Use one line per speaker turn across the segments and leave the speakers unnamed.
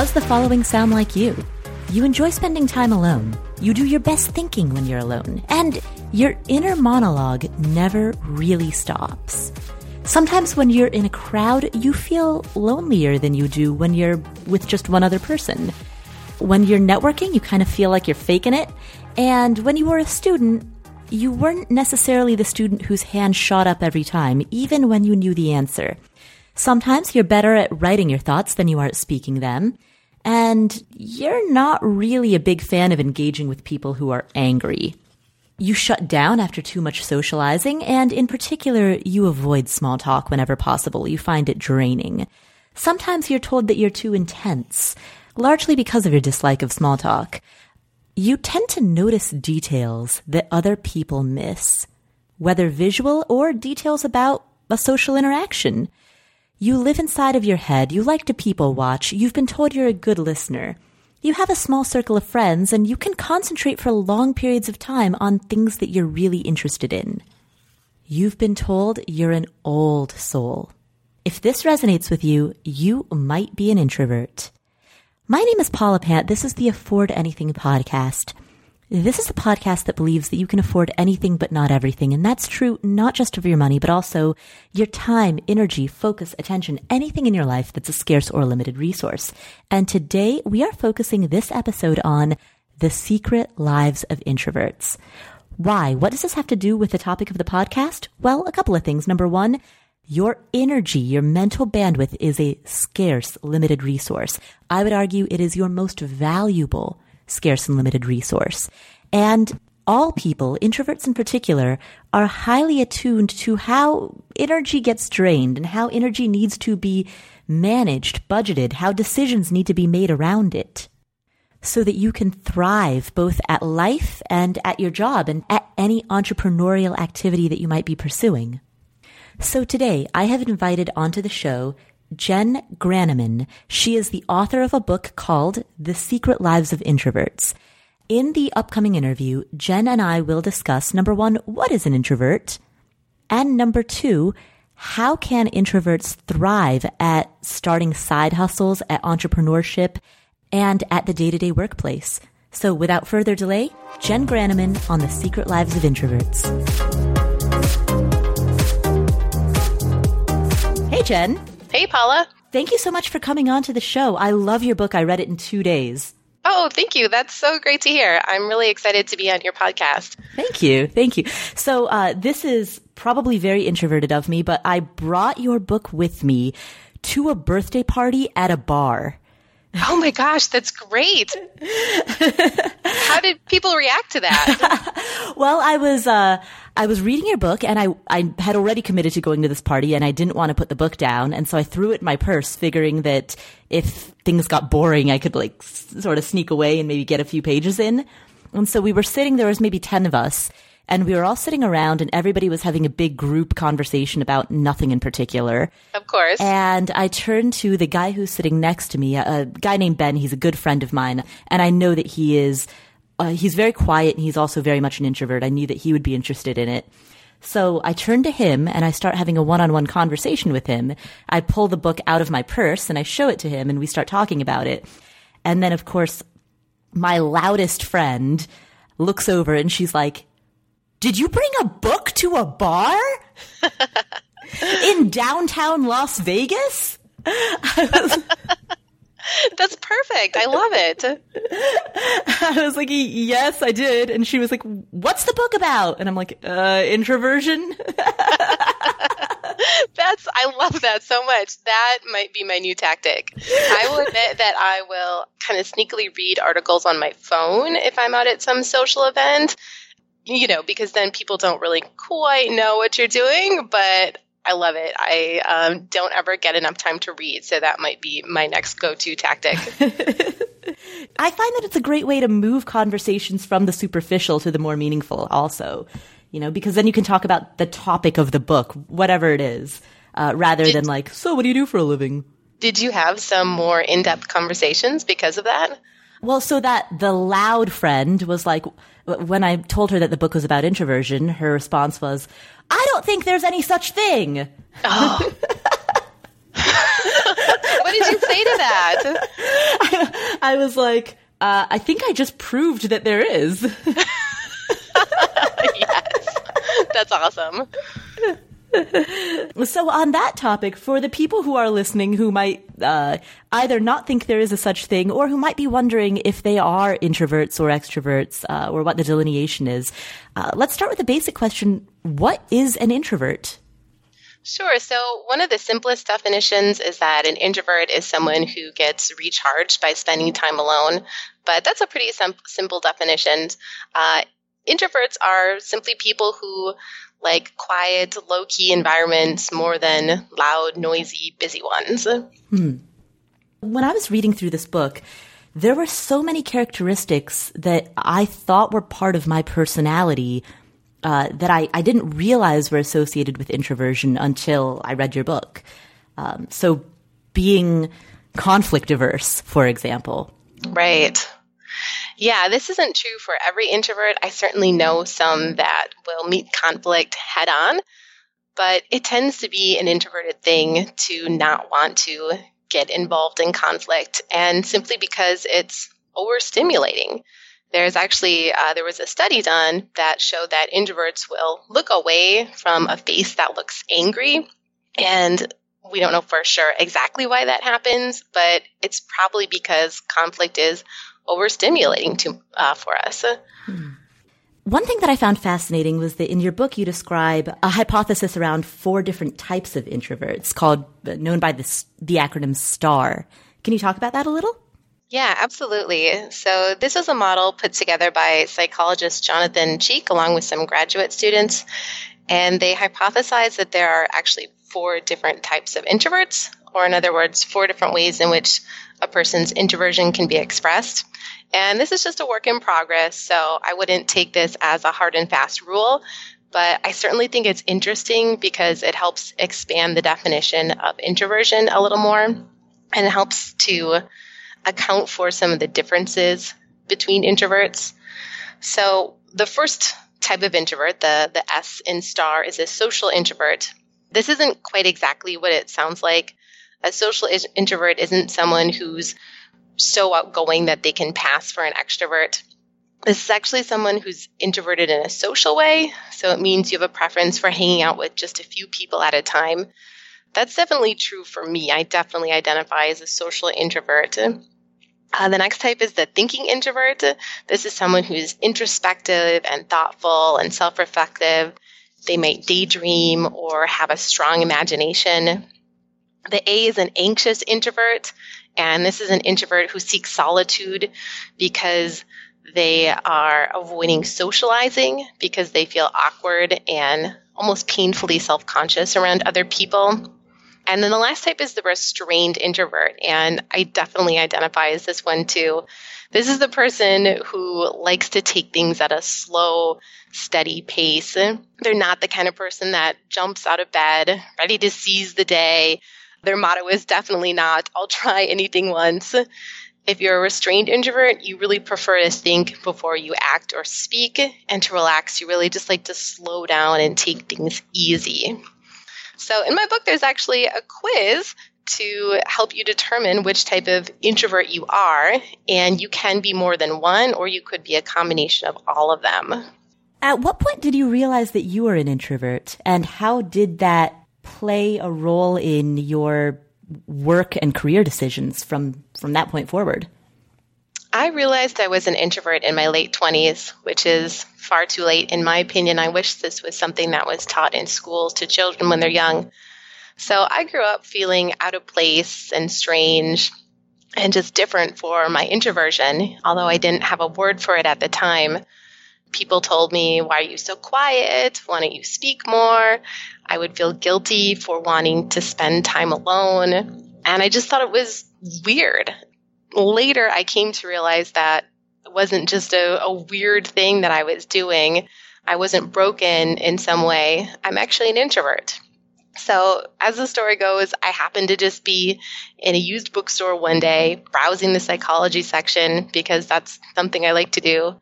Does the following sound like you? You enjoy spending time alone. You do your best thinking when you're alone. And your inner monologue never really stops. Sometimes when you're in a crowd, you feel lonelier than you do when you're with just one other person. When you're networking, you kind of feel like you're faking it. And when you were a student, you weren't necessarily the student whose hand shot up every time, even when you knew the answer. Sometimes you're better at writing your thoughts than you are at speaking them. And you're not really a big fan of engaging with people who are angry. You shut down after too much socializing, and in particular, you avoid small talk whenever possible. You find it draining. Sometimes you're told that you're too intense, largely because of your dislike of small talk. You tend to notice details that other people miss, whether visual or details about a social interaction. You live inside of your head. You like to people watch. You've been told you're a good listener. You have a small circle of friends and you can concentrate for long periods of time on things that you're really interested in. You've been told you're an old soul. If this resonates with you, you might be an introvert. My name is Paula Pant. This is the Afford Anything podcast. This is a podcast that believes that you can afford anything but not everything. And that's true not just of your money, but also your time, energy, focus, attention, anything in your life that's a scarce or limited resource. And today we are focusing this episode on the secret lives of introverts. Why? What does this have to do with the topic of the podcast? Well, a couple of things. Number one, your energy, your mental bandwidth is a scarce, limited resource. I would argue it is your most valuable scarce and limited resource. And all people, introverts in particular, are highly attuned to how energy gets drained and how energy needs to be managed, budgeted, how decisions need to be made around it so that you can thrive both at life and at your job and at any entrepreneurial activity that you might be pursuing. So today I have invited onto the show Jenn Granneman. She is the author of a book called The Secret Lives of Introverts. In the upcoming interview, Jenn and I will discuss number one, what is an introvert? And number two, how can introverts thrive at starting side hustles, at entrepreneurship, and at the day to day workplace? So without further delay, Jenn Granneman on the secret lives of introverts. Hey, Jenn.
Hey, Paula.
Thank you so much for coming on to the show. I love your book. I read it in two days.
Oh, thank you. That's so great to hear. I'm really excited to be on your podcast.
Thank you. Thank you. So, uh, this is probably very introverted of me, but I brought your book with me to a birthday party at a bar.
Oh my gosh, that's great. How did people react to that?
well, I was uh, I was reading your book and I I had already committed to going to this party and I didn't want to put the book down and so I threw it in my purse figuring that if things got boring I could like s- sort of sneak away and maybe get a few pages in. And so we were sitting there was maybe 10 of us and we were all sitting around and everybody was having a big group conversation about nothing in particular.
Of course.
And I turned to the guy who's sitting next to me, a, a guy named Ben. He's a good friend of mine. And I know that he is, uh, he's very quiet and he's also very much an introvert. I knew that he would be interested in it. So I turn to him and I start having a one-on-one conversation with him. I pull the book out of my purse and I show it to him and we start talking about it. And then of course, my loudest friend looks over and she's like, did you bring a book to a bar? In downtown Las Vegas?
That's perfect. I love it.
I was like, yes, I did. And she was like, what's the book about? And I'm like, uh, introversion.
That's I love that so much. That might be my new tactic. I will admit that I will kind of sneakily read articles on my phone if I'm out at some social event. You know, because then people don't really quite know what you're doing, but I love it. I um, don't ever get enough time to read, so that might be my next go-to tactic.
I find that it's a great way to move conversations from the superficial to the more meaningful also. You know, because then you can talk about the topic of the book, whatever it is, uh, rather
Did-
than like, so what do you do for a living?
Did you have some more in-depth conversations because of that?
Well, so that the loud friend was like, when I told her that the book was about introversion, her response was, I don't think there's any such thing.
Oh. what did you say to that?
I, I was like, uh, I think I just proved that there is.
yes, that's awesome.
So on that topic for the people who are listening who might uh, either not think there is a such thing or who might be wondering if they are introverts or extroverts uh, or what the delineation is uh, let's start with the basic question what is an introvert
Sure. So, one of the simplest definitions is that an introvert is someone who gets recharged by spending time alone. But that's a pretty sim- simple definition. Uh, introverts are simply people who like quiet, low key environments more than loud, noisy, busy ones. Hmm.
When I was reading through this book, there were so many characteristics that I thought were part of my personality uh, that I, I didn't realize were associated with introversion until I read your book. Um, so, being conflict averse, for example.
Right. Yeah, this isn't true for every introvert. I certainly know some that will meet conflict head on, but it tends to be an introverted thing to not want to get involved in conflict, and simply because it's overstimulating. There's actually uh, there was a study done that showed that introverts will look away from a face that looks angry, and we don't know for sure exactly why that happens, but it's probably because conflict is overstimulating to uh, for us. Hmm.
One thing that I found fascinating was that in your book you describe a hypothesis around four different types of introverts called known by the the acronym STAR. Can you talk about that a little?
Yeah, absolutely. So, this is a model put together by psychologist Jonathan Cheek along with some graduate students. And they hypothesized that there are actually four different types of introverts, or in other words, four different ways in which a person's introversion can be expressed. And this is just a work in progress, so I wouldn't take this as a hard and fast rule, but I certainly think it's interesting because it helps expand the definition of introversion a little more and helps to account for some of the differences between introverts. So, the first type of introvert, the, the S in STAR, is a social introvert. This isn't quite exactly what it sounds like. A social is- introvert isn't someone who's so outgoing that they can pass for an extrovert. This is actually someone who's introverted in a social way, so it means you have a preference for hanging out with just a few people at a time. That's definitely true for me. I definitely identify as a social introvert. Uh, the next type is the thinking introvert. This is someone who's introspective and thoughtful and self reflective. They might daydream or have a strong imagination. The A is an anxious introvert, and this is an introvert who seeks solitude because they are avoiding socializing because they feel awkward and almost painfully self conscious around other people. And then the last type is the restrained introvert. And I definitely identify as this one too. This is the person who likes to take things at a slow, steady pace. They're not the kind of person that jumps out of bed, ready to seize the day. Their motto is definitely not, I'll try anything once. If you're a restrained introvert, you really prefer to think before you act or speak, and to relax, you really just like to slow down and take things easy. So in my book, there's actually a quiz to help you determine which type of introvert you are. And you can be more than one, or you could be a combination of all of them.
At what point did you realize that you were an introvert? And how did that play a role in your work and career decisions from, from that point forward?
I realized I was an introvert in my late 20s, which is far too late, in my opinion. I wish this was something that was taught in schools to children when they're young. So I grew up feeling out of place and strange and just different for my introversion, although I didn't have a word for it at the time. People told me, Why are you so quiet? Why don't you speak more? I would feel guilty for wanting to spend time alone. And I just thought it was weird later I came to realize that it wasn't just a, a weird thing that I was doing. I wasn't broken in some way. I'm actually an introvert. So, as the story goes, I happened to just be in a used bookstore one day, browsing the psychology section because that's something I like to do.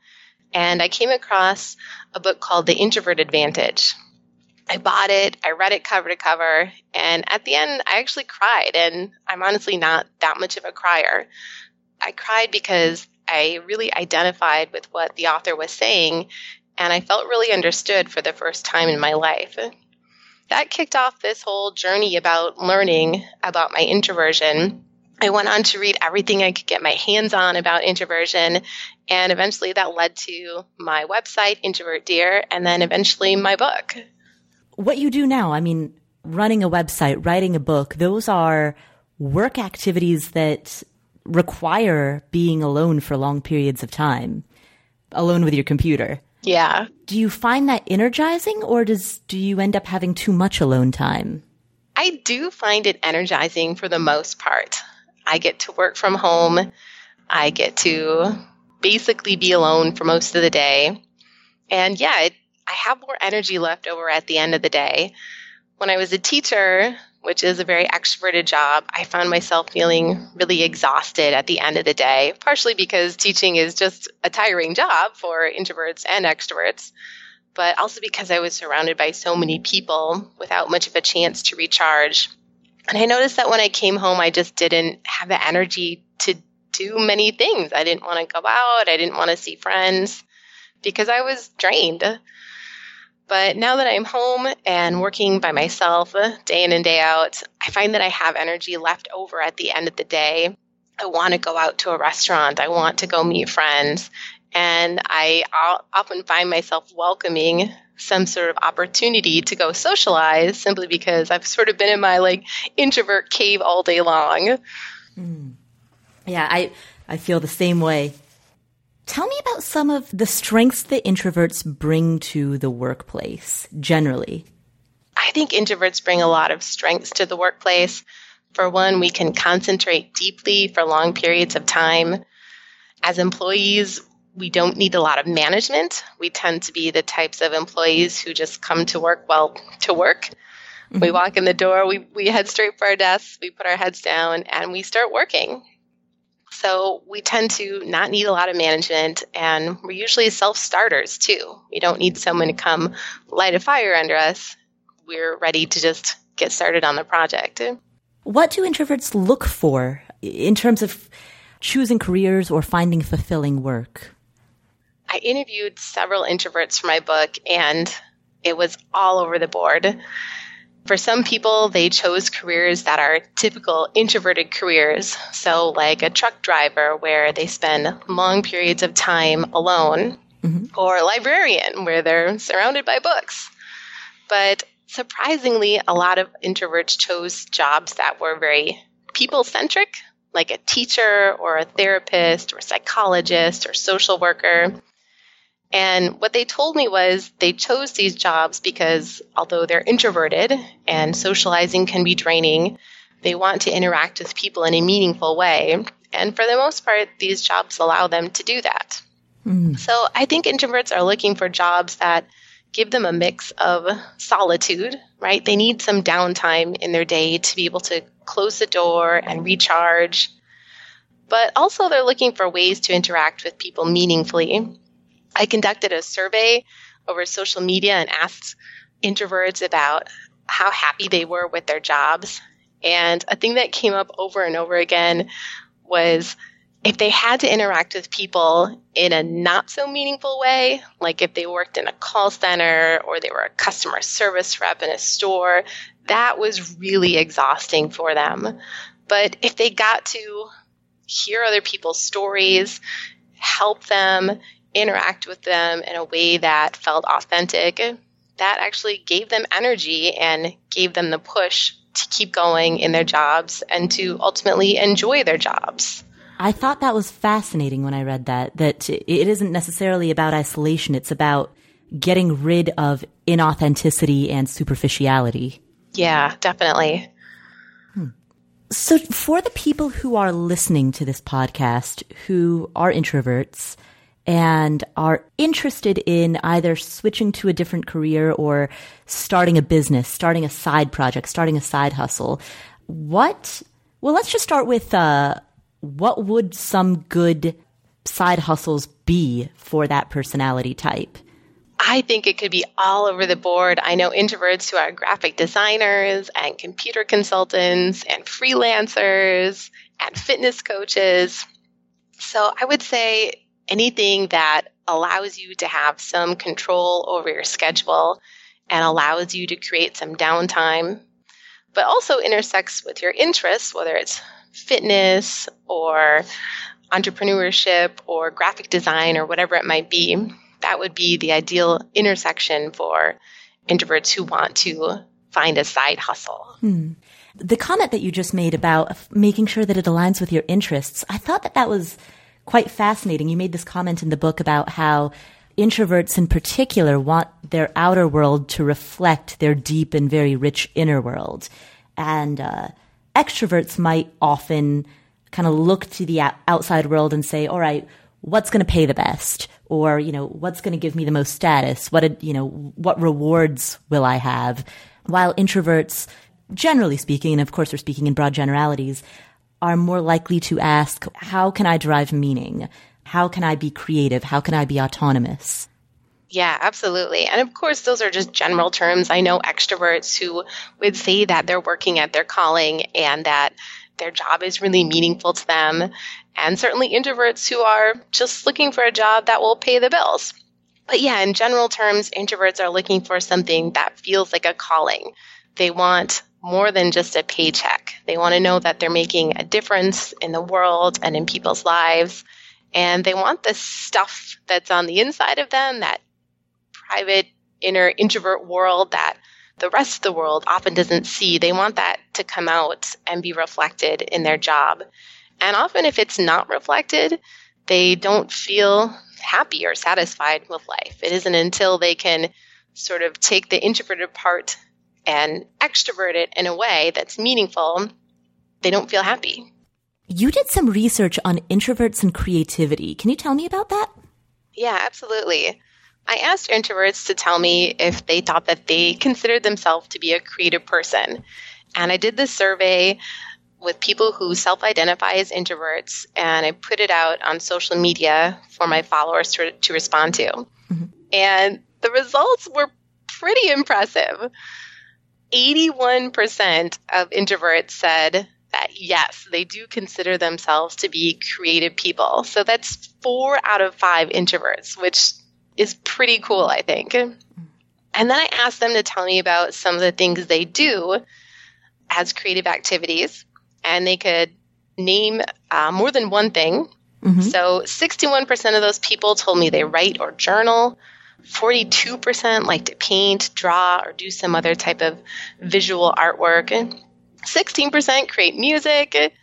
And I came across a book called The Introvert Advantage. I bought it, I read it cover to cover, and at the end, I actually cried. And I'm honestly not that much of a crier. I cried because I really identified with what the author was saying, and I felt really understood for the first time in my life. That kicked off this whole journey about learning about my introversion. I went on to read everything I could get my hands on about introversion, and eventually that led to my website, Introvert Dear, and then eventually my book
what you do now, I mean, running a website, writing a book, those are work activities that require being alone for long periods of time, alone with your computer.
Yeah.
Do you find that energizing or does do you end up having too much alone time?
I do find it energizing for the most part. I get to work from home. I get to basically be alone for most of the day. And yeah, it I have more energy left over at the end of the day. When I was a teacher, which is a very extroverted job, I found myself feeling really exhausted at the end of the day, partially because teaching is just a tiring job for introverts and extroverts, but also because I was surrounded by so many people without much of a chance to recharge. And I noticed that when I came home, I just didn't have the energy to do many things. I didn't want to go out, I didn't want to see friends because I was drained. But now that I'm home and working by myself day in and day out, I find that I have energy left over at the end of the day. I want to go out to a restaurant. I want to go meet friends. And I often find myself welcoming some sort of opportunity to go socialize simply because I've sort of been in my like introvert cave all day long.
Mm. Yeah, I I feel the same way. Tell me about some of the strengths that introverts bring to the workplace generally.
I think introverts bring a lot of strengths to the workplace. For one, we can concentrate deeply for long periods of time. As employees, we don't need a lot of management. We tend to be the types of employees who just come to work, well, to work. Mm-hmm. We walk in the door, we, we head straight for our desks, we put our heads down, and we start working. So we tend to not need a lot of management, and we're usually self starters too. We don't need someone to come light a fire under us. We're ready to just get started on the project.
What do introverts look for in terms of choosing careers or finding fulfilling work?
I interviewed several introverts for my book, and it was all over the board. For some people, they chose careers that are typical introverted careers. So, like a truck driver, where they spend long periods of time alone, mm-hmm. or a librarian, where they're surrounded by books. But surprisingly, a lot of introverts chose jobs that were very people centric, like a teacher or a therapist or psychologist or social worker. And what they told me was they chose these jobs because although they're introverted and socializing can be draining, they want to interact with people in a meaningful way. And for the most part, these jobs allow them to do that. Mm. So I think introverts are looking for jobs that give them a mix of solitude, right? They need some downtime in their day to be able to close the door and recharge. But also, they're looking for ways to interact with people meaningfully I conducted a survey over social media and asked introverts about how happy they were with their jobs. And a thing that came up over and over again was if they had to interact with people in a not so meaningful way, like if they worked in a call center or they were a customer service rep in a store, that was really exhausting for them. But if they got to hear other people's stories, help them, interact with them in a way that felt authentic, that actually gave them energy and gave them the push to keep going in their jobs and to ultimately enjoy their jobs.
I thought that was fascinating when I read that, that it isn't necessarily about isolation, it's about getting rid of inauthenticity and superficiality.
Yeah, definitely.
Hmm. So, for the people who are listening to this podcast who are introverts, and are interested in either switching to a different career or starting a business, starting a side project, starting a side hustle, what, well, let's just start with, uh, what would some good side hustles be for that personality type?
I think it could be all over the board. I know introverts who are graphic designers and computer consultants and freelancers and fitness coaches. So I would say anything that allows you to have some control over your schedule and allows you to create some downtime, but also intersects with your interests, whether it's fitness or entrepreneurship or graphic design or whatever it might be. That would be the ideal intersection for introverts who want to find a side hustle.
Hmm. The comment that you just made about making sure that it aligns with your interests, I thought that that was quite fascinating. You made this comment in the book about how introverts in particular want their outer world to reflect their deep and very rich inner world. And uh, extroverts might often kind of look to the outside world and say, all right, what's going to pay the best? Or, you know, what's going to give me the most status? What, you know, what rewards will I have? While introverts, generally speaking, and of course we're speaking in broad generalities, are more likely to ask, how can I derive meaning? How can I be creative? How can I be autonomous?
Yeah, absolutely. And of course, those are just general terms. I know extroverts who would say that they're working at their calling and that their job is really meaningful to them. And certainly introverts who are just looking for a job that will pay the bills. But yeah, in general terms, introverts are looking for something that feels like a calling. They want more than just a paycheck. They want to know that they're making a difference in the world and in people's lives. And they want the stuff that's on the inside of them, that private inner introvert world that the rest of the world often doesn't see. They want that to come out and be reflected in their job. And often, if it's not reflected, they don't feel happy or satisfied with life. It isn't until they can sort of take the introverted part and extrovert it in a way that's meaningful, they don't feel happy.
You did some research on introverts and creativity. Can you tell me about that?
Yeah, absolutely. I asked introverts to tell me if they thought that they considered themselves to be a creative person. And I did this survey with people who self identify as introverts, and I put it out on social media for my followers to, to respond to. Mm-hmm. And the results were pretty impressive. 81% of introverts said that yes, they do consider themselves to be creative people. So that's four out of five introverts, which is pretty cool, I think. And then I asked them to tell me about some of the things they do as creative activities, and they could name uh, more than one thing. Mm-hmm. So 61% of those people told me they write or journal. 42% like to paint, draw, or do some other type of visual artwork. 16% create music.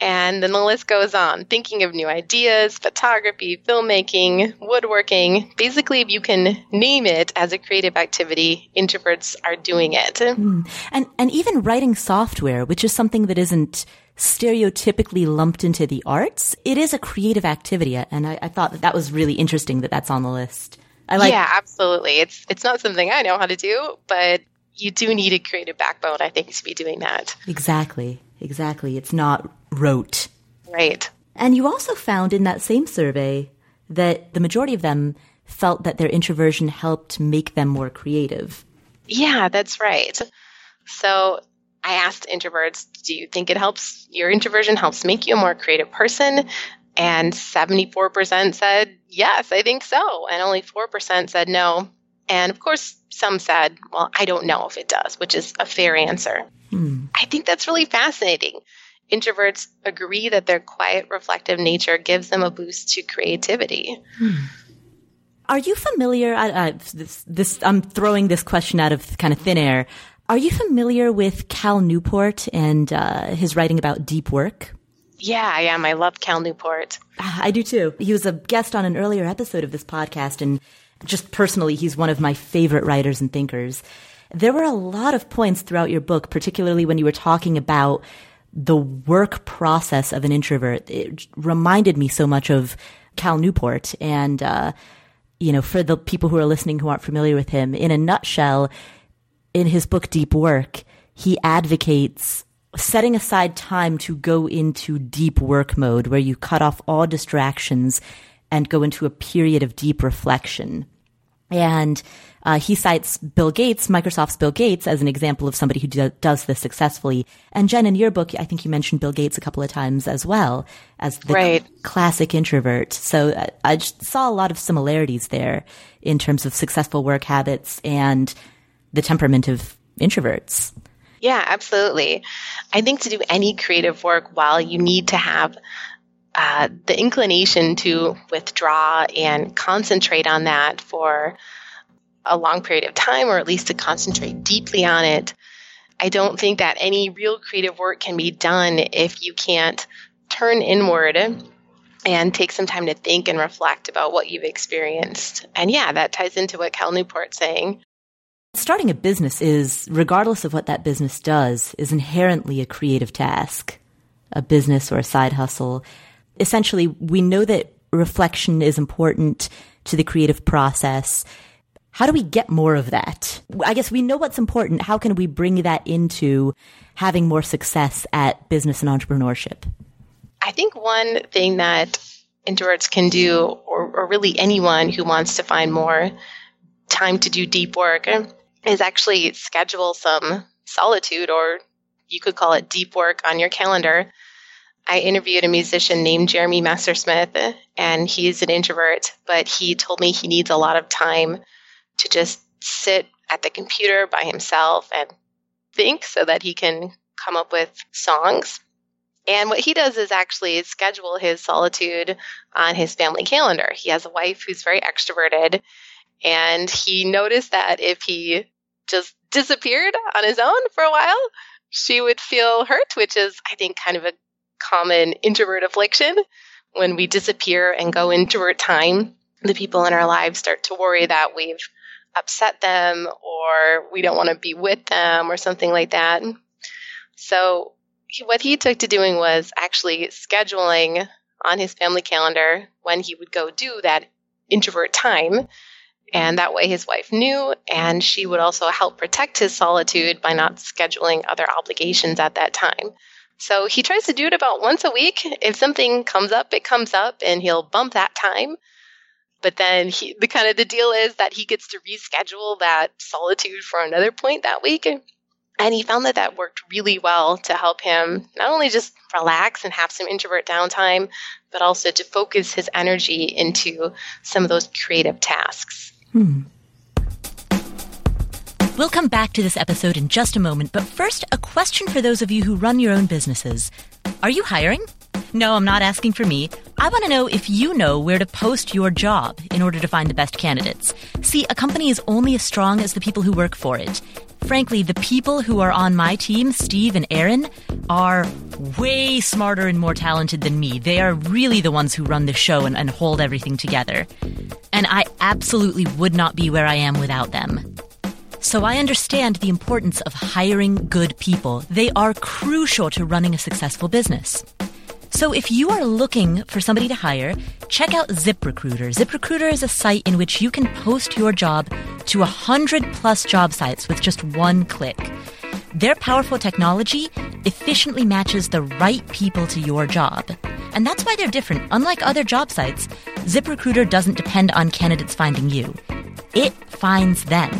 And then the list goes on thinking of new ideas, photography, filmmaking, woodworking. Basically, if you can name it as a creative activity, introverts are doing it. Mm.
And, and even writing software, which is something that isn't stereotypically lumped into the arts, it is a creative activity. And I, I thought that that was really interesting that that's on the list.
I like. Yeah, absolutely. It's it's not something I know how to do, but you do need a creative backbone, I think, to be doing that.
Exactly. Exactly. It's not rote.
Right.
And you also found in that same survey that the majority of them felt that their introversion helped make them more creative.
Yeah, that's right. So I asked introverts, do you think it helps your introversion helps make you a more creative person? And 74% said, yes, I think so. And only 4% said no. And of course, some said, well, I don't know if it does, which is a fair answer. Hmm. I think that's really fascinating. Introverts agree that their quiet, reflective nature gives them a boost to creativity. Hmm.
Are you familiar? Uh, this, this, I'm throwing this question out of kind of thin air. Are you familiar with Cal Newport and uh, his writing about deep work?
Yeah, I am. I love Cal Newport.
I do too. He was a guest on an earlier episode of this podcast, and just personally, he's one of my favorite writers and thinkers. There were a lot of points throughout your book, particularly when you were talking about the work process of an introvert. It reminded me so much of Cal Newport. And, uh, you know, for the people who are listening who aren't familiar with him, in a nutshell, in his book, Deep Work, he advocates setting aside time to go into deep work mode where you cut off all distractions and go into a period of deep reflection. And uh, he cites Bill Gates, Microsoft's Bill Gates, as an example of somebody who do, does this successfully. And Jenn, in your book, I think you mentioned Bill Gates a couple of times as well as the
right.
classic introvert. So I, uh, I saw a lot of similarities there in terms of successful work habits and the temperament of introverts.
Yeah, absolutely. I think to do any creative work, while you need to have uh, the inclination to withdraw and concentrate on that for a long period of time, or at least to concentrate deeply on it. I don't think that any real creative work can be done if you can't turn inward and take some time to think and reflect about what you've experienced. And yeah, that ties into what Cal Newport's saying.
Starting a business is, regardless of what that business does, is inherently a creative task. A business or a side hustle. Essentially, we know that reflection is important to the creative process. How do we get more of that? I guess we know what's important. How can we bring that into having more success at business and entrepreneurship?
I think one thing that introverts can do, or, or really anyone who wants to find more time to do deep work, is actually schedule some solitude, or you could call it deep work, on your calendar. I interviewed a musician named Jeremy Messersmith, and he's an introvert, but he told me he needs a lot of time to just sit at the computer by himself and think so that he can come up with songs. And what he does is actually schedule his solitude on his family calendar. He has a wife who's very extroverted, and he noticed that if he just disappeared on his own for a while, she would feel hurt, which is, I think, kind of a common introvert affliction. When we disappear and go introvert time, the people in our lives start to worry that we've upset them or we don't want to be with them or something like that. So, what he took to doing was actually scheduling on his family calendar when he would go do that introvert time. And that way his wife knew, and she would also help protect his solitude by not scheduling other obligations at that time. So he tries to do it about once a week. If something comes up, it comes up, and he'll bump that time. But then he, the kind of the deal is that he gets to reschedule that solitude for another point that week. And he found that that worked really well to help him not only just relax and have some introvert downtime, but also to focus his energy into some of those creative tasks. Hmm.
We'll come back to this episode in just a moment, but first, a question for those of you who run your own businesses. Are you hiring? No, I'm not asking for me. I want to know if you know where to post your job in order to find the best candidates. See, a company is only as strong as the people who work for it. Frankly, the people who are on my team, Steve and Aaron, are way smarter and more talented than me. They are really the ones who run the show and, and hold everything together. And I absolutely would not be where I am without them. So I understand the importance of hiring good people. They are crucial to running a successful business. So if you are looking for somebody to hire, check out ZipRecruiter. ZipRecruiter is a site in which you can post your job to 100 plus job sites with just one click. Their powerful technology efficiently matches the right people to your job. And that's why they're different. Unlike other job sites, ZipRecruiter doesn't depend on candidates finding you. It finds them.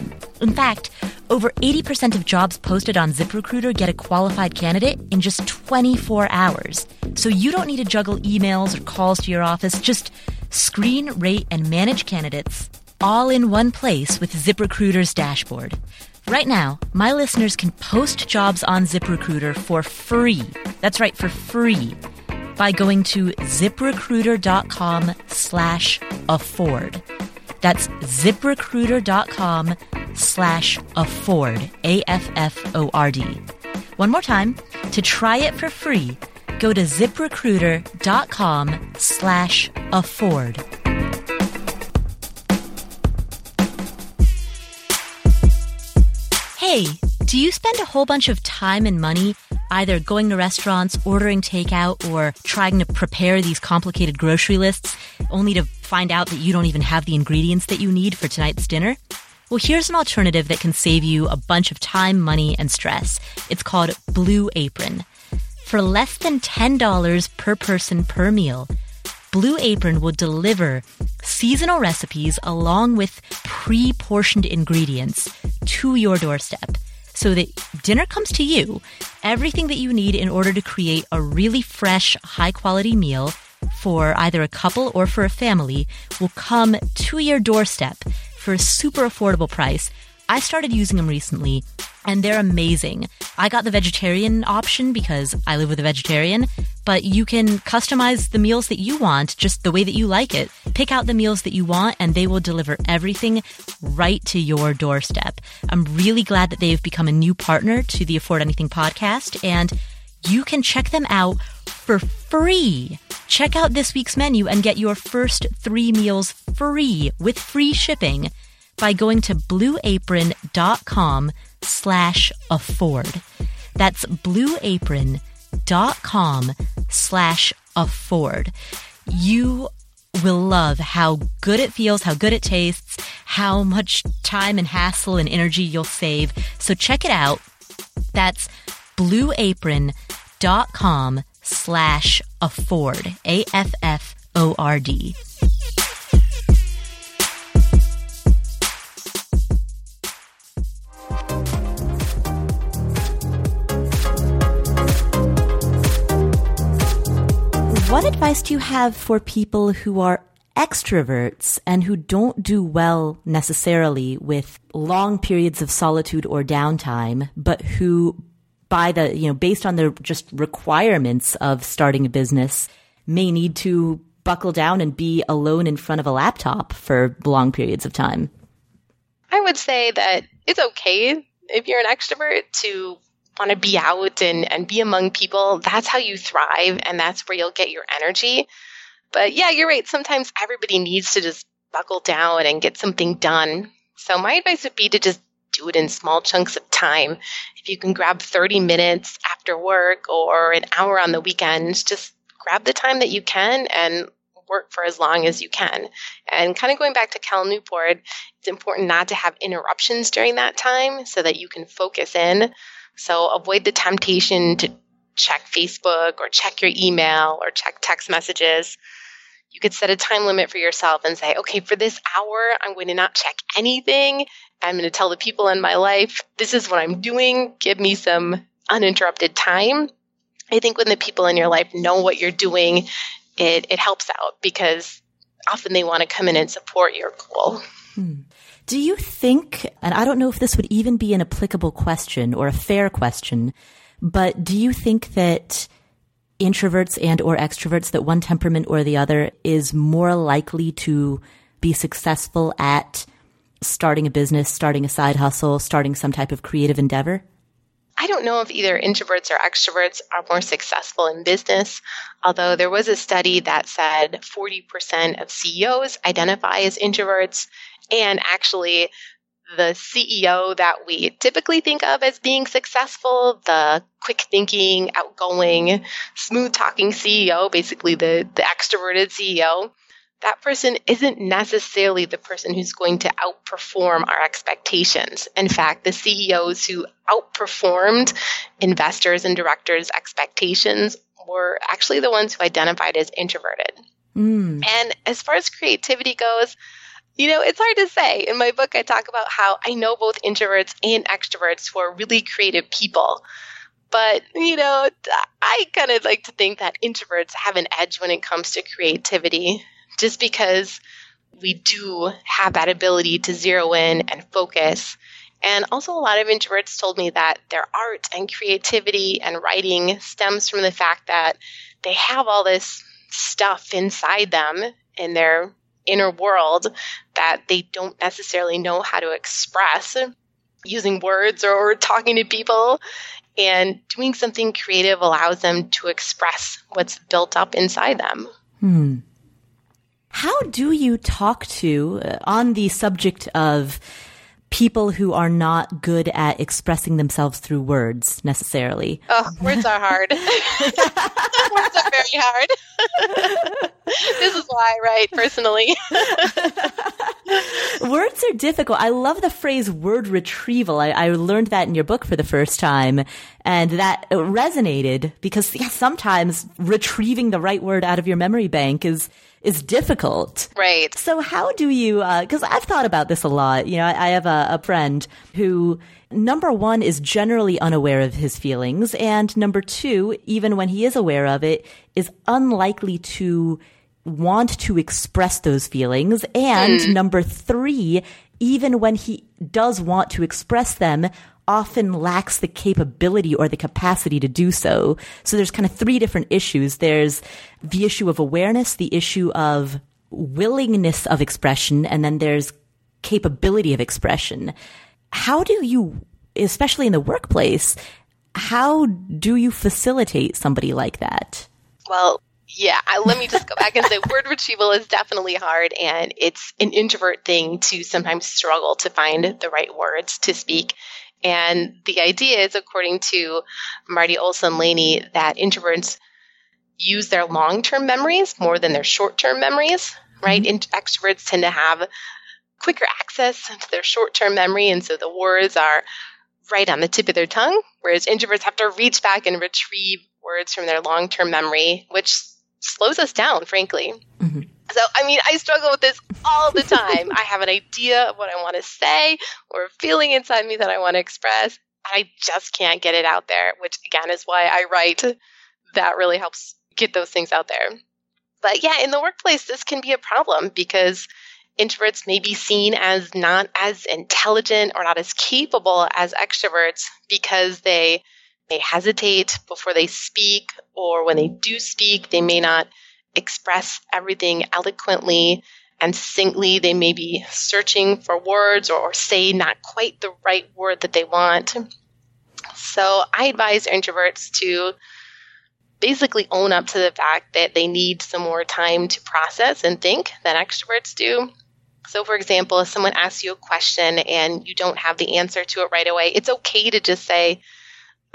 In fact, over 80% of jobs posted on ZipRecruiter get a qualified candidate in just 24 hours. So you don't need to juggle emails or calls to your office. Just screen, rate, and manage candidates all in one place with ZipRecruiter's dashboard. Right now, my listeners can post jobs on ZipRecruiter for free. That's right, for free. By going to ziprecruiter.com slash afford. That's ziprecruiter.com slash afford, A-F-F-O-R-D. One more time, to try it for free, go to ziprecruiter.com slash afford. Hey, do you spend a whole bunch of time and money either going to restaurants, ordering takeout, or trying to prepare these complicated grocery lists only to find out that you don't even have the ingredients that you need for tonight's dinner? Well, here's an alternative that can save you a bunch of time, money, and stress. It's called Blue Apron. For less than $10 per person per meal, Blue Apron will deliver seasonal recipes along with pre-portioned ingredients to your doorstep so that dinner comes to you. Everything that you need in order to create a really fresh, high quality meal for either a couple or for a family will come to your doorstep for a super affordable price. I started using them recently and they're amazing. I got the vegetarian option because I live with a vegetarian, but you can customize the meals that you want just the way that you like it. Pick out the meals that you want and they will deliver everything right to your doorstep. I'm really glad that they've become a new partner to the Afford Anything podcast and you can check them out for free. Check out this week's menu and get your first three meals free with free shipping by going to blueapron.com slash afford. That's blueapron.com slash afford. You will love how good it feels, how good it tastes, how much time and hassle and energy you'll save. So check it out. That's blueapron.com slash afford. A What advice do you have for people who are extroverts and who don't do well necessarily with long periods of solitude or downtime, but who by the, you know, based on the just requirements of starting a business may need to buckle down and be alone in front of a laptop for long periods of time?
I would say that it's okay if you're an extrovert to want to be out and, and be among people, that's how you thrive and that's where you'll get your energy. But yeah, you're right. Sometimes everybody needs to just buckle down and get something done. So my advice would be to just do it in small chunks of time. If you can grab 30 minutes after work or an hour on the weekend, just grab the time that you can and work for as long as you can. And kind of going back to Cal Newport, it's important not to have interruptions during that time so that you can focus in. So avoid the temptation to check Facebook or check your email or check text messages. You could set a time limit for yourself and say, okay, for this hour, I'm going to not check anything. I'm going to tell the people in my life, this is what I'm doing. Give me some uninterrupted time. I think when the people in your life know what you're doing, it, it helps out because often they want to come in and support your goal.
Hmm. Do you think, and I don't know if this would even be an applicable question or a fair question, but do you think that introverts and or extroverts that one temperament or the other is more likely to be successful at starting a business, starting a side hustle, starting some type of creative endeavor?
I don't know if either introverts or extroverts are more successful in business, although there was a study that said 40% of CEOs identify as introverts and actually the CEO that we typically think of as being successful, the quick thinking, outgoing, smooth talking CEO, basically the, the extroverted CEO, that person isn't necessarily the person who's going to outperform our expectations. In fact, the CEOs who outperformed investors and directors' expectations were actually the ones who identified as introverted. Mm. And as far as creativity goes, you know, it's hard to say. In my book, I talk about how I know both introverts and extroverts who are really creative people. But, you know, I kind of like to think that introverts have an edge when it comes to creativity, just because we do have that ability to zero in and focus. And also, a lot of introverts told me that their art and creativity and writing stems from the fact that they have all this stuff inside them in their inner world that they don't necessarily know how to express using words or talking to people. And doing something creative allows them to express what's built up inside them.
Hmm. How do you talk to, uh, on the subject of people who are not good at expressing themselves through words necessarily.
Oh, words are hard. words are very hard. this is why I write personally.
words are difficult. I love the phrase word retrieval. I, I, learned that in your book for the first time, and that resonated because yeah, sometimes retrieving the right word out of your memory bank is is difficult.
Right.
So how do you, because uh, I've thought about this a lot. You know, I, I have a, a friend who number one is generally unaware of his feelings. And number two, even when he is aware of it, is unlikely to want to express those feelings. And mm. number three, even when he does want to express them, often lacks the capability or the capacity to do so. So there's kind of three different issues. There's the issue of awareness, the issue of willingness of expression, and then there's capability of expression. How do you, especially in the workplace, how do you facilitate somebody like that?
Well, yeah, I, let me just go back and say word retrieval is definitely hard, and it's an introvert thing to sometimes struggle to find the right words to speak. And the idea is, according to Marti Olsen Laney, that introverts use their long term memories more than their short term memories, right? Mm-hmm. Extroverts tend to have quicker access to their short term memory, and so the words are right on the tip of their tongue, whereas introverts have to reach back and retrieve words from their long term memory, which slows us down, frankly. Mm-hmm. So, I mean, I struggle with this all the time. I have an idea of what I want to say or a feeling inside me that I want to express. I just can't get it out there, which again is why I write. That really helps get those things out there. But yeah, in the workplace, this can be a problem because introverts may be seen as not as intelligent or not as capable as extroverts because they may hesitate before they speak, or when they do speak, they may not express everything eloquently and succinctly. They may be searching for words or, or say not quite the right word that they want. So I advise introverts to basically own up to the fact that they need some more time to process and think than extroverts do. So, for example, if someone asks you a question and you don't have the answer to it right away, it's okay to just say,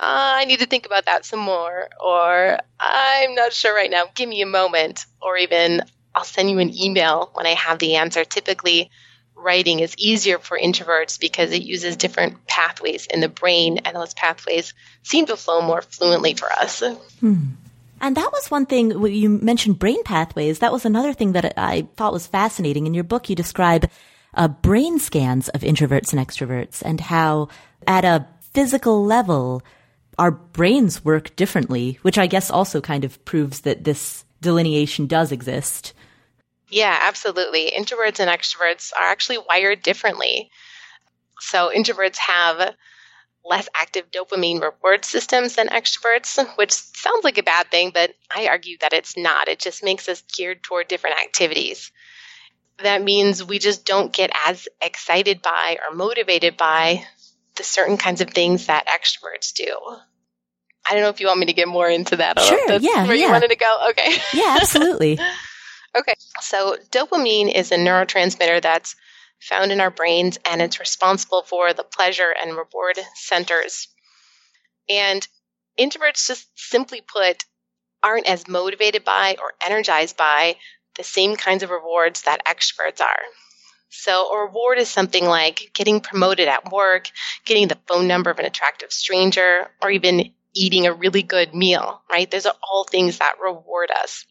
I need to think about that some more, or I'm not sure right now, give me a moment, or even I'll send you an email when I have the answer. Typically, writing is easier for introverts because it uses different pathways in the brain, and those pathways seem to flow more fluently for us. Hmm.
And that was one thing you mentioned brain pathways. That was another thing that I thought was fascinating. In your book, you describe uh, brain scans of introverts and extroverts and how at a physical level, our brains work differently, which I guess also kind of proves that this delineation does exist.
Yeah, absolutely. Introverts and extroverts are actually wired differently. So, introverts have less active dopamine reward systems than extroverts, which sounds like a bad thing, but I argue that it's not. It just makes us geared toward different activities. That means we just don't get as excited by or motivated by the certain kinds of things that extroverts do. I don't know if you want me to get more into that.
Uh, sure,
That's
yeah,
where
yeah.
you wanted to go. Okay.
Yeah, absolutely.
okay, so dopamine is a neurotransmitter that's found in our brains, and it's responsible for the pleasure and reward centers. And introverts, just simply put, aren't as motivated by or energized by the same kinds of rewards that extroverts are. So, a reward is something like getting promoted at work, getting the phone number of an attractive stranger, or even eating a really good meal, right? Those are all things that reward us.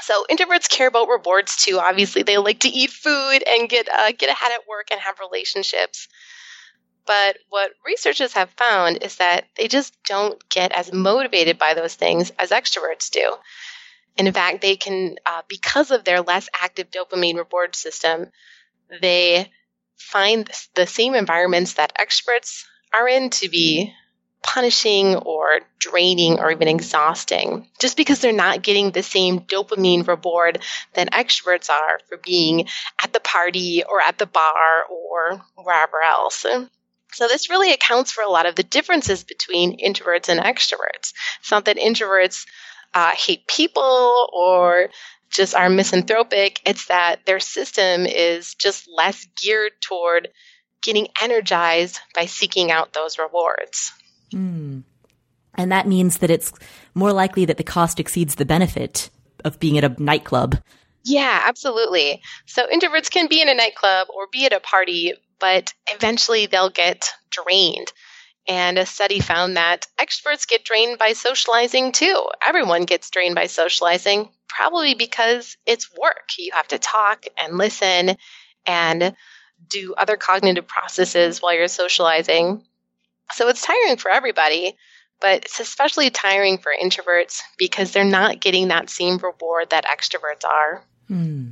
So introverts care about rewards too. Obviously, they like to eat food and get uh, get ahead at work and have relationships. But what researchers have found is that they just don't get as motivated by those things as extroverts do. In fact, they can, uh, because of their less active dopamine reward system, they find the same environments that extroverts are in to be punishing or draining or even exhausting just because they're not getting the same dopamine reward that extroverts are for being at the party or at the bar or wherever else. So this really accounts for a lot of the differences between introverts and extroverts. It's not that introverts uh, hate people or just are misanthropic. It's that their system is just less geared toward getting energized by seeking out those rewards.
Mm. And that means that it's more likely that the cost exceeds the benefit of being at a nightclub.
Yeah, absolutely. So introverts can be in a nightclub or be at a party, but eventually they'll get drained. And a study found that extroverts get drained by socializing too. Everyone gets drained by socializing, probably because it's work. You have to talk and listen and do other cognitive processes while you're socializing. So it's tiring for everybody, but it's especially tiring for introverts because they're not getting that same reward that extroverts are.
Hmm.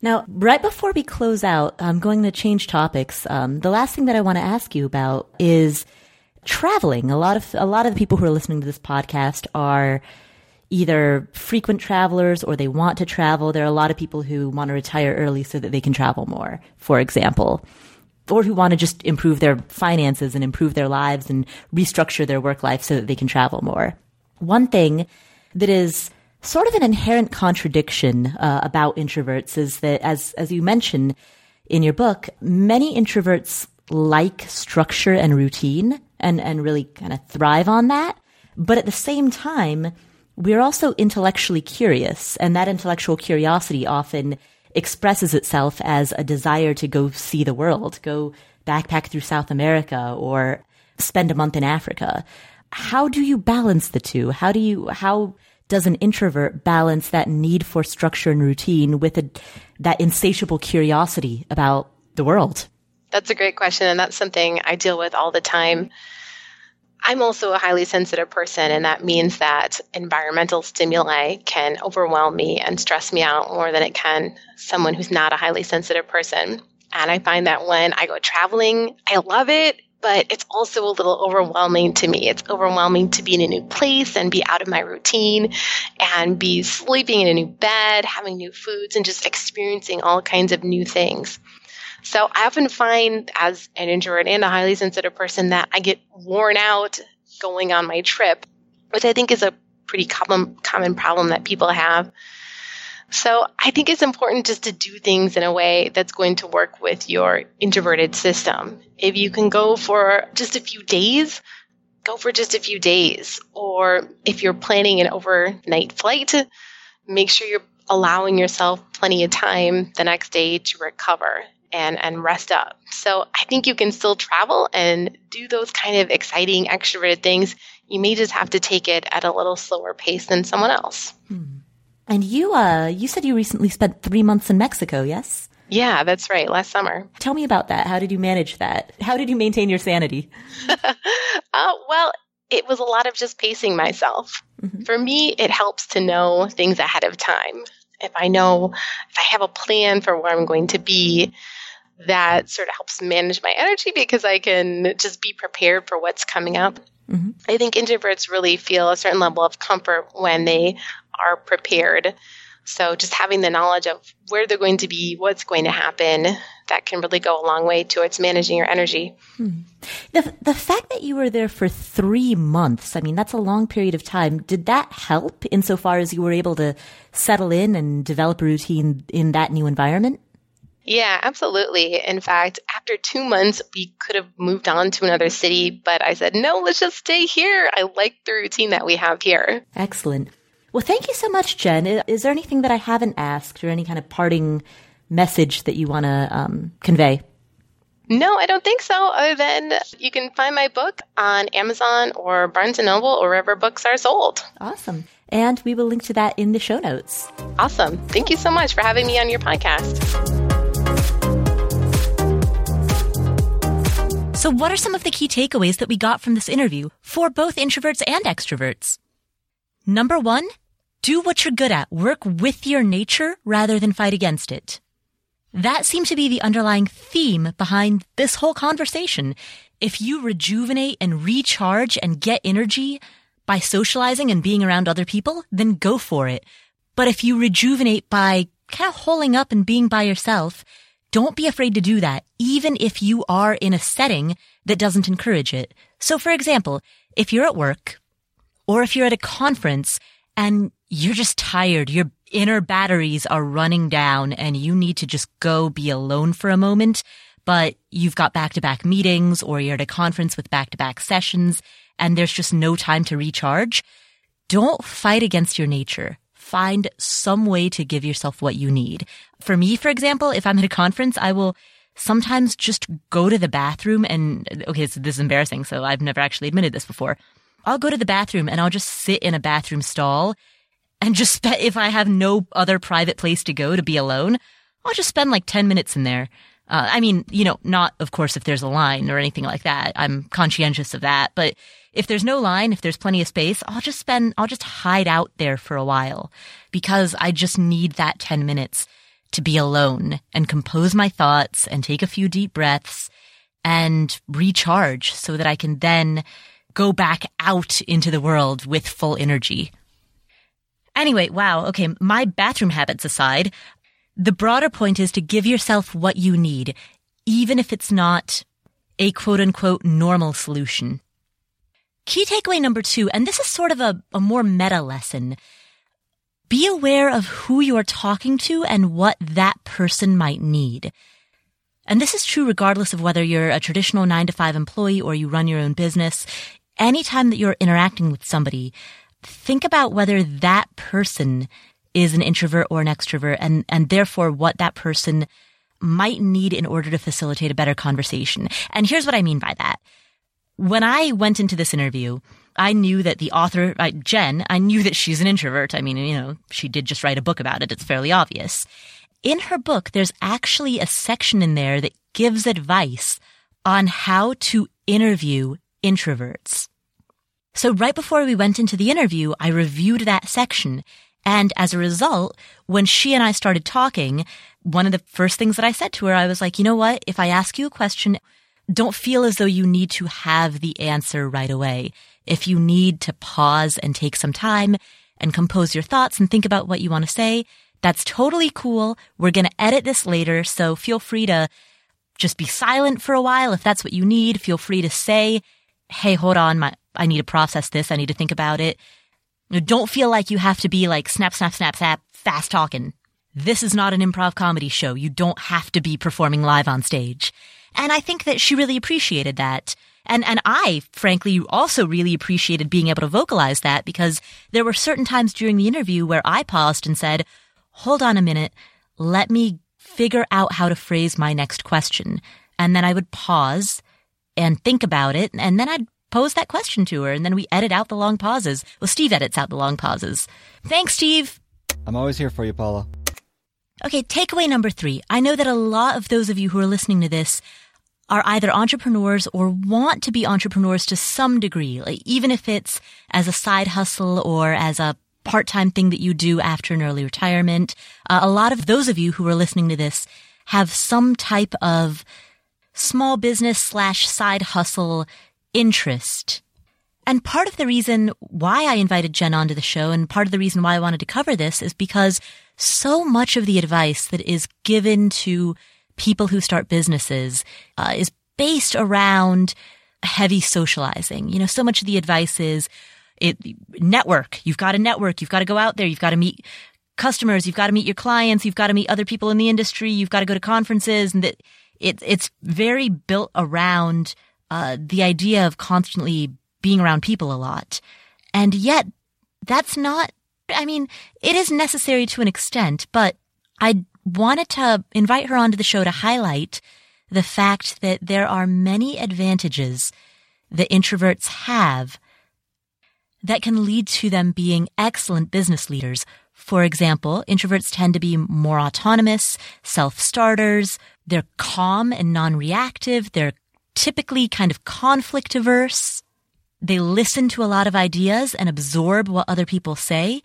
Now, right before we close out, I'm going to change topics. Um, the last thing that I want to ask you about is traveling. A lot of a lot of the people who are listening to this podcast are either frequent travelers or they want to travel. There are a lot of people who want to retire early so that they can travel more, for example, or who want to just improve their finances and improve their lives and restructure their work life so that they can travel more. One thing that is sort of an inherent contradiction uh, about introverts is that, as as you mentioned in your book, many introverts like structure and routine and and really kind of thrive on that, but at the same time we're also intellectually curious, and that intellectual curiosity often expresses itself as a desire to go see the world, go backpack through South America or spend a month in Africa. How do you balance the two? How do you, how does an introvert balance that need for structure and routine with a, that insatiable curiosity about the world?
That's a great question. And that's something I deal with all the time. I'm also a highly sensitive person, and that means that environmental stimuli can overwhelm me and stress me out more than it can someone who's not a highly sensitive person. And I find that when I go traveling, I love it, but it's also a little overwhelming to me. It's overwhelming to be in a new place and be out of my routine and be sleeping in a new bed, having new foods, and just experiencing all kinds of new things. So I often find as an introvert and a highly sensitive person that I get worn out going on my trip, which I think is a pretty common common problem that people have. So I think it's important just to do things in a way that's going to work with your introverted system. If you can go for just a few days, go for just a few days. Or if you're planning an overnight flight, make sure you're allowing yourself plenty of time the next day to recover and and rest up. So I think you can still travel and do those kind of exciting extroverted things. You may just have to take it at a little slower pace than someone else. Hmm.
And you uh you said you recently spent 3 months in Mexico, yes?
Yeah, that's right. Last summer.
Tell me about that. How did you manage that? How did you maintain your sanity?
uh, well, it was a lot of just pacing myself. Mm-hmm. For me, it helps to know things ahead of time. If I know, if I have a plan for where I'm going to be, that sort of helps manage my energy because I can just be prepared for what's coming up. Mm-hmm. I think introverts really feel a certain level of comfort when they are prepared. So just having the knowledge of where they're going to be, what's going to happen, that can really go a long way towards managing your energy.
Hmm. The the fact that you were there for three months, I mean, that's a long period of time. Did that help insofar as you were able to settle in and develop a routine in that new environment?
Yeah, absolutely. In fact, after two months, we could have moved on to another city, but I said, no, let's just stay here. I like the routine that we have here.
Excellent. Well, thank you so much, Jenn. Is there anything that I haven't asked or any kind of parting message that you want to um, convey?
No, I don't think so. Other than you can find my book on Amazon or Barnes and Noble or wherever books are sold.
Awesome. And we will link to that in the show notes.
Awesome. Thank you so much for having me on your podcast.
So, what are some of the key takeaways that we got from this interview for both introverts and extroverts? Number one, do what you're good at. Work with your nature rather than fight against it. That seemed to be the underlying theme behind this whole conversation. If you rejuvenate and recharge and get energy by socializing and being around other people, then go for it. But if you rejuvenate by kind of holding up and being by yourself, don't be afraid to do that, even if you are in a setting that doesn't encourage it. So for example, if you're at work or if you're at a conference and you're just tired, your inner batteries are running down and you need to just go be alone for a moment, but you've got back to back meetings or you're at a conference with back to back sessions and there's just no time to recharge. Don't fight against your nature. Find some way to give yourself what you need. For me, for example, if I'm at a conference, I will sometimes just go to the bathroom and, okay, so this is embarrassing. So I've never actually admitted this before. I'll go to the bathroom and I'll just sit in a bathroom stall and just spe- if I have no other private place to go to be alone, I'll just spend like 10 minutes in there. Uh, I mean, you know, not of course if there's a line or anything like that. I'm conscientious of that, but if there's no line, if there's plenty of space, I'll just spend, I'll just hide out there for a while because I just need that 10 minutes to be alone and compose my thoughts and take a few deep breaths and recharge so that I can then go back out into the world with full energy. Anyway, wow. Okay. My bathroom habits aside, the broader point is to give yourself what you need, even if it's not a quote unquote normal solution. Key takeaway number two, and this is sort of a, a more meta lesson. Be aware of who you are talking to and what that person might need. And this is true regardless of whether you're a traditional nine to five employee or you run your own business. Anytime that you're interacting with somebody, think about whether that person is an introvert or an extrovert and, and therefore what that person might need in order to facilitate a better conversation. And here's what I mean by that. When I went into this interview, I knew that the author, uh, Jenn, I knew that she's an introvert. I mean, you know, she did just write a book about it. It's fairly obvious. In her book, there's actually a section in there that gives advice on how to interview introverts. So right before we went into the interview, I reviewed that section. And as a result, when she and I started talking, one of the first things that I said to her, I was like, you know what? If I ask you a question, don't feel as though you need to have the answer right away. If you need to pause and take some time and compose your thoughts and think about what you want to say, that's totally cool. We're going to edit this later. So feel free to just be silent for a while. If that's what you need, feel free to say, Hey, hold on. My, I need to process this. I need to think about it. Don't feel like you have to be like snap, snap, snap, snap, fast talking. This is not an improv comedy show. You don't have to be performing live on stage. And I think that she really appreciated that. And, and I, frankly, also really appreciated being able to vocalize that because there were certain times during the interview where I paused and said, hold on a minute. Let me figure out how to phrase my next question. And then I would pause and think about it. And then I'd pose that question to her, and then we edit out the long pauses. Well, Steve edits out the long pauses. Thanks, Steve.
I'm always here for you, Paula.
Okay, takeaway number three. I know that a lot of those of you who are listening to this are either entrepreneurs or want to be entrepreneurs to some degree, like even if it's as a side hustle or as a part-time thing that you do after an early retirement. Uh, a lot of those of you who are listening to this have some type of small business slash side hustle interest. And part of the reason why I invited Jenn onto the show and part of the reason why I wanted to cover this is because so much of the advice that is given to people who start businesses uh, is based around heavy socializing. You know, so much of the advice is it network. You've got to network. You've got to go out there. You've got to meet customers. You've got to meet your clients. You've got to meet other people in the industry. You've got to go to conferences and that it, it's very built around uh, the idea of constantly being around people a lot. And yet, that's not, I mean, it is necessary to an extent, but I wanted to invite her onto the show to highlight the fact that there are many advantages that introverts have that can lead to them being excellent business leaders. For example, introverts tend to be more autonomous, self-starters. They're calm and non-reactive. They're typically kind of conflict averse. They listen to a lot of ideas and absorb what other people say,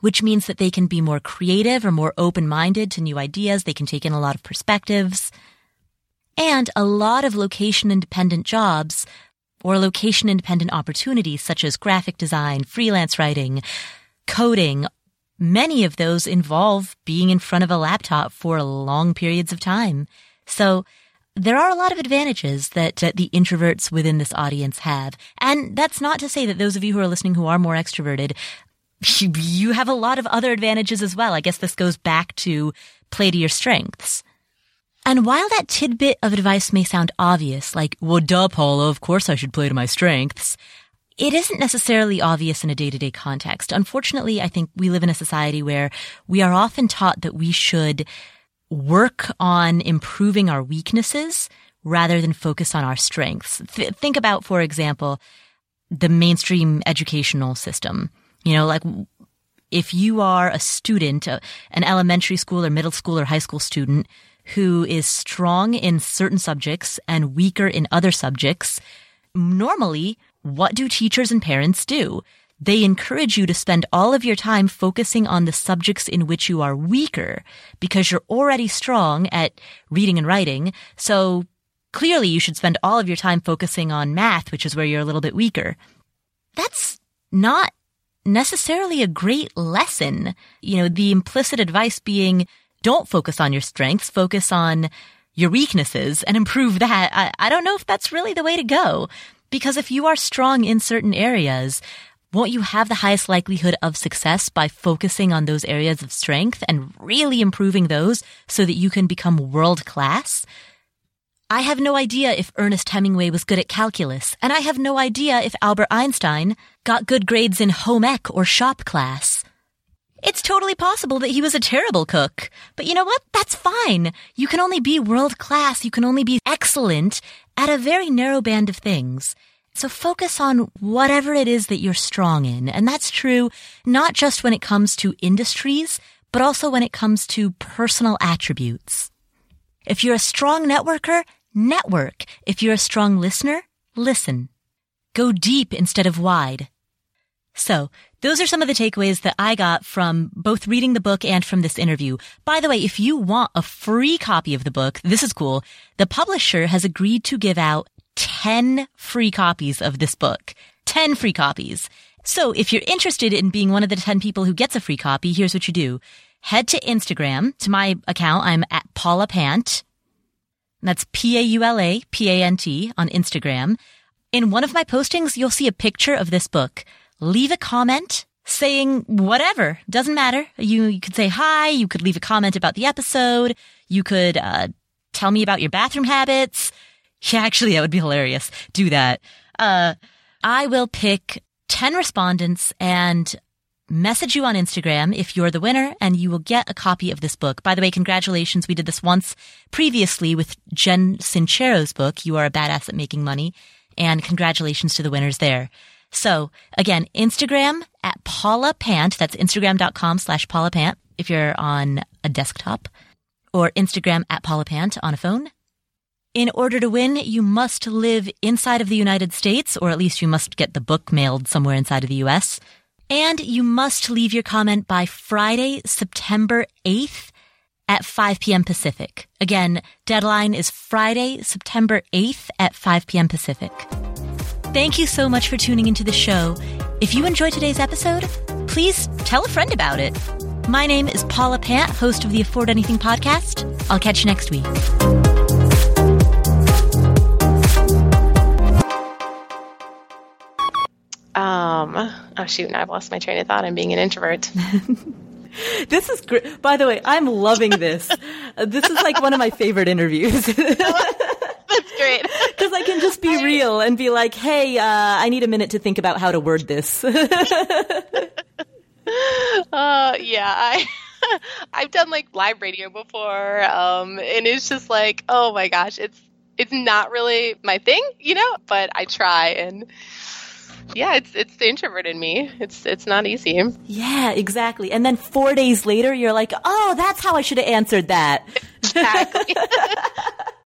which means that they can be more creative or more open-minded to new ideas. They can take in a lot of perspectives. And a lot of location independent jobs or location independent opportunities such as graphic design, freelance writing, coding, many of those involve being in front of a laptop for long periods of time. So there are a lot of advantages that, that the introverts within this audience have. And that's not to say that those of you who are listening who are more extroverted, you have a lot of other advantages as well. I guess this goes back to play to your strengths. And while that tidbit of advice may sound obvious, like, well, duh, Paula, of course I should play to my strengths, it isn't necessarily obvious in a day-to-day context. Unfortunately, I think we live in a society where we are often taught that we should work on improving our weaknesses rather than focus on our strengths. Th- think about, for example, the mainstream educational system. You know, like if you are a student, uh, an elementary school or middle school or high school student who is strong in certain subjects and weaker in other subjects, normally, what do teachers and parents do? They encourage you to spend all of your time focusing on the subjects in which you are weaker because you're already strong at reading and writing. So clearly you should spend all of your time focusing on math, which is where you're a little bit weaker. That's not necessarily a great lesson. You know, the implicit advice being don't focus on your strengths, focus on your weaknesses and improve that. I, I don't know if that's really the way to go. Because if you are strong in certain areas, won't you have the highest likelihood of success by focusing on those areas of strength and really improving those so that you can become world class? I have no idea if Ernest Hemingway was good at calculus, and I have no idea if Albert Einstein got good grades in home ec or shop class. It's totally possible that he was a terrible cook. But you know what? That's fine. You can only be world class. You can only be excellent at a very narrow band of things. So focus on whatever it is that you're strong in. And that's true not just when it comes to industries, but also when it comes to personal attributes. If you're a strong networker, network. If you're a strong listener, listen. Go deep instead of wide. So, those are some of the takeaways that I got from both reading the book and from this interview. By the way, if you want a free copy of the book, this is cool. The publisher has agreed to give out 10 free copies of this book. 10 free copies. So if you're interested in being one of the 10 people who gets a free copy, here's what you do. Head to Instagram to my account. I'm at Paula Pant. That's P-A-U-L-A P-A-N-T on Instagram. In one of my postings, you'll see a picture of this book leave a comment saying whatever. Doesn't matter. You, you could say hi. You could leave a comment about the episode. You could, uh, tell me about your bathroom habits. Yeah, actually, that would be hilarious. Do that. Uh, I will pick 10 respondents and message you on Instagram if you're the winner and you will get a copy of this book. By the way, congratulations. We did this once previously with Jen Sincero's book, You Are a Badass at Making Money. And congratulations to the winners there. So again, Instagram at Paula Pant. That's Instagram.com slash Paula Pant if you're on a desktop or Instagram at Paula Pant on a phone. In order to win, you must live inside of the United States, or at least you must get the book mailed somewhere inside of the US. And you must leave your comment by Friday, September 8th at 5 p.m. Pacific. Again, deadline is Friday, September 8th at 5 p.m. Pacific. Thank you so much for tuning into the show. If you enjoyed today's episode, please tell a friend about it. My name is Paula Pant, host of the Afford Anything podcast. I'll catch you next week.
Um, oh shoot, now I've lost my train of thought. I'm being an introvert.
this is great. By the way, I'm loving this. this is like one of my favorite interviews.
That's great.
Because I can just be real and be like, hey, uh, I need a minute to think about how to word this. uh,
yeah, I. I've done like live radio before, um, and it's just like, oh my gosh, it's it's not really my thing, you know. But I try, and yeah, it's it's the introvert in me. It's it's not easy.
Yeah, exactly. And then four days later, you're like, oh, that's how I should have answered that.
Exactly.